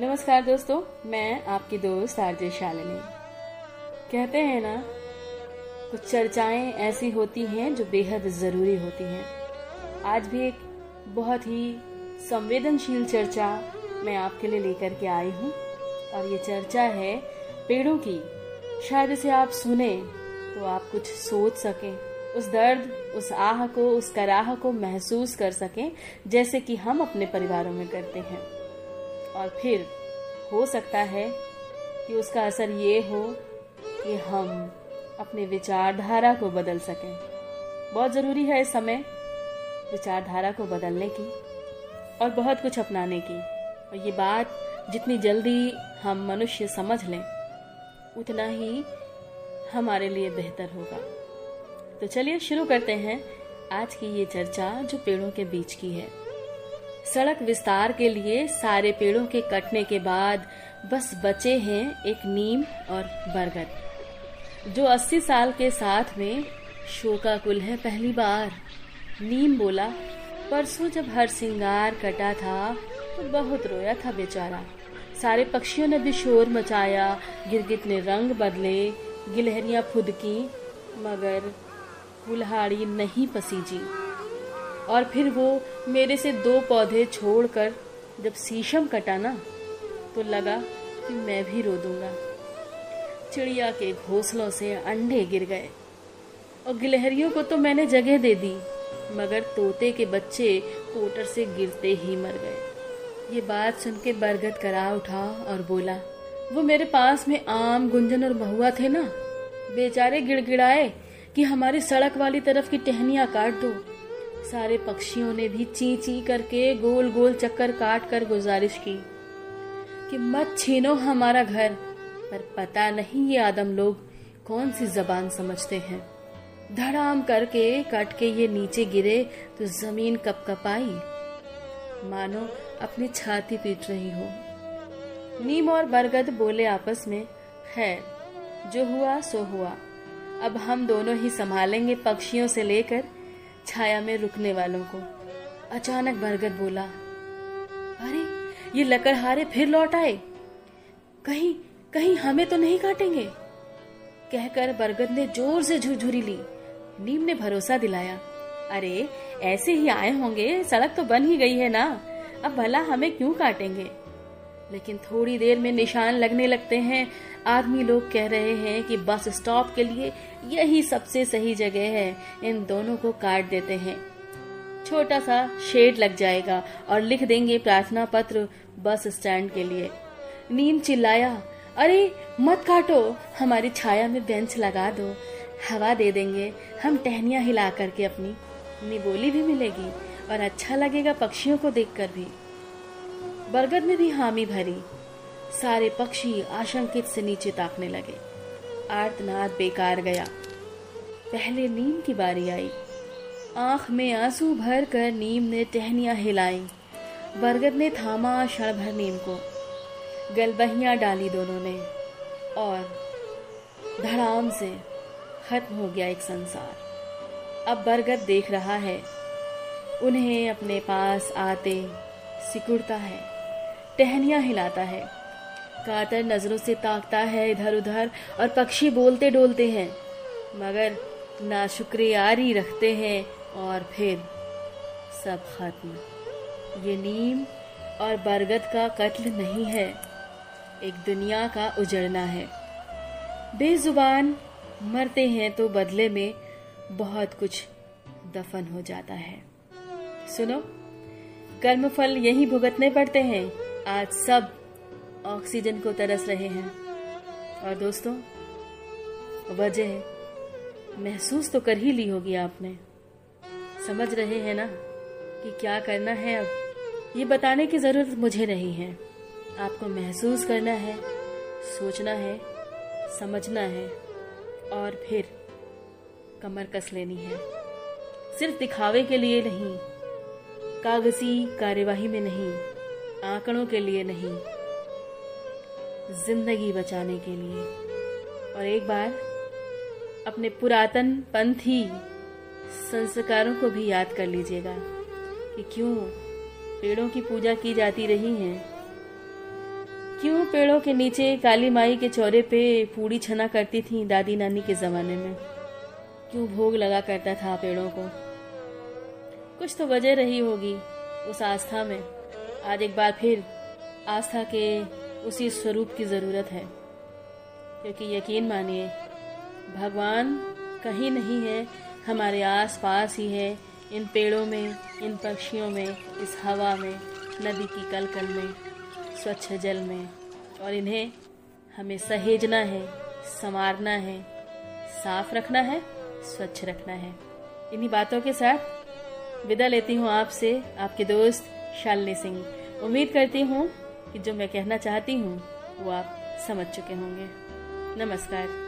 नमस्कार दोस्तों, मैं आपकी दोस्त आरजे शालिनी। कहते हैं ना, कुछ चर्चाएँ ऐसी होती हैं जो बेहद ज़रूरी होती हैं। आज भी एक बहुत ही संवेदनशील चर्चा मैं आपके लिए लेकर के आई हूँ, और ये चर्चा है पेड़ों की। शायद इसे आप सुने तो आप कुछ सोच सकें, उस दर्द, उस आह को, उस कराह को महसूस कर सकें, जैसे कि हम अपने परिवारों में करते हैं। और फिर हो सकता है कि उसका असर ये हो कि हम अपने विचारधारा को बदल सकें। बहुत ज़रूरी है इस समय विचारधारा को बदलने की और बहुत कुछ अपनाने की। और ये बात जितनी जल्दी हम मनुष्य समझ लें, उतना ही हमारे लिए बेहतर होगा। तो चलिए शुरू करते हैं आज की ये चर्चा जो पेड़ों के बीच की है। सड़क विस्तार के लिए सारे पेड़ों के कटने के बाद बस बचे हैं एक नीम और बरगद। जो 80 साल के साथ में शोकाकुल है पहली बार। नीम बोला, परसों जब हर सिंगार कटा था तो बहुत रोया था बेचारा। सारे पक्षियों ने भी शोर मचाया, गिरगिट ने रंग बदले, गिलहरियाँ फुदकी, मगर कुल्हाड़ी नहीं पसीजी। और फिर वो मेरे से दो पौधे छोड़कर जब शीशम कटा ना तो लगा कि मैं भी रो दूँगा। चिड़िया के घोंसलों से अंडे गिर गए और गिलहरियों को तो मैंने जगह दे दी, मगर तोते के बच्चे कोटर से गिरते ही मर गए। ये बात सुन के बरगद करा उठा और बोला, वो मेरे पास में आम, गुंजन और महुआ थे ना। बेचारे गिड़गिड़ाए कि हमारी सड़क वाली तरफ़ की टहनिया काट दो। सारे पक्षियों ने भी ची ची करके गोल गोल चक्कर काट कर गुजारिश की कि मत छीनो हमारा घर, पर पता नहीं ये आदम लोग कौन सी जबान समझते हैं। धड़ाम करके कट के ये नीचे गिरे तो ज़मीन कप कपाई मानो अपनी छाती पीट रही हो। नीम और बरगद बोले आपस में है जो हुआ सो हुआ। अब हम दोनों ही संभालेंगे पक्षियों से लेकर छाया में रुकने वालों को। अचानक बरगद बोला, अरे, ये लकड़हारे फिर लौट आए। कहीं कहीं हमें तो नहीं काटेंगे। कहकर बरगद ने ज़ोर से झुरझुरी ली, नीम ने भरोसा दिलाया। अरे, ऐसे ही आए होंगे, सड़क तो बन ही गई है ना। अब भला हमें क्यों काटेंगे? लेकिन थोड़ी देर में निशान लगने लगते हैं। आदमी लोग कह रहे हैं कि बस स्टॉप के लिए यही सबसे सही जगह है। इन दोनों को काट देते हैं। छोटा सा शेड लग जाएगा और लिख देंगे प्रार्थना पत्र बस स्टैंड के लिए। नीम चिल्लाया, अरे, मत काटो। हमारी छाया में बेंच लगा दो। हवा दे देंगे। हम टहनिया हिला करके अपनी निबोली भी मिलेगी और अच्छा लगेगा पक्षियों को देखकर भी। बरगद ने भी हामी भरी। सारे पक्षी आशंकित से नीचे ताकने लगे। आर्तनाद बेकार गया। पहले नीम की बारी आई। आँख में आँसू भर कर नीम ने टहनिया हिलाई। बरगद ने थामा क्षण भर नीम को। गलबहियाँ डाली दोनों ने। और धड़ाम से खत्म हो गया एक संसार। अब बरगद देख रहा है। उन्हें अपने पास आते सिकुड़ता है। टहनिया हिलाता है। कातर नज़रों से ताकता है इधर उधर और पक्षी बोलते डोलते हैं, मगर नाशुक्रियारी रखते हैं और फिर सब खत्म। ये नीम और बरगद का कत्ल नहीं है, एक दुनिया का उजड़ना है। बेजुबान मरते हैं तो बदले में बहुत कुछ दफन हो जाता है। सुनो, कर्मफल यही भुगतने पड़ते हैं। आज सब ऑक्सीजन को तरस रहे हैं। और दोस्तों, वजह महसूस तो कर ही ली होगी आपने। समझ रहे हैं ना कि क्या करना है अब? ये बताने की ज़रूरत मुझे नहीं है। आपको महसूस करना है, सोचना है, समझना है, और फिर कमर कस लेनी है। सिर्फ़ दिखावे के लिए नहीं, कागज़ी कार्यवाही में नहीं। आंकड़ों के लिए नहीं, ज़िंदगी बचाने के लिए। और एक बार, अपने पुरातन पंथी संस्कारों को भी याद कर लीजिएगा कि क्यों पेड़ों की पूजा की जाती रही है। क्यों पेड़ों के नीचे काली माई के चौरे पे पूड़ी छना करती थी दादी नानी के जमाने में? क्यों भोग लगा करता था पेड़ों को? कुछ तो वजह रही होगी उस आस्था में। आज एक बार फिर आस्था के उसी स्वरूप की ज़रूरत है। क्योंकि यकीन मानिए, भगवान कहीं नहीं है, हमारे आस पास ही है, इन पेड़ों में, इन पक्षियों में, इस हवा में, नदी की कलकल में, स्वच्छ जल में। और इन्हें हमें सहेजना है, संवारना है, साफ़ रखना है, स्वच्छ रखना है। इन्हीं बातों के साथ विदा लेती हूँ आपसे, आपके दोस्त शालिनी सिंह। उम्मीद करती हूँ कि जो मैं कहना चाहती हूँ, वो आप समझ चुके होंगे। नमस्कार।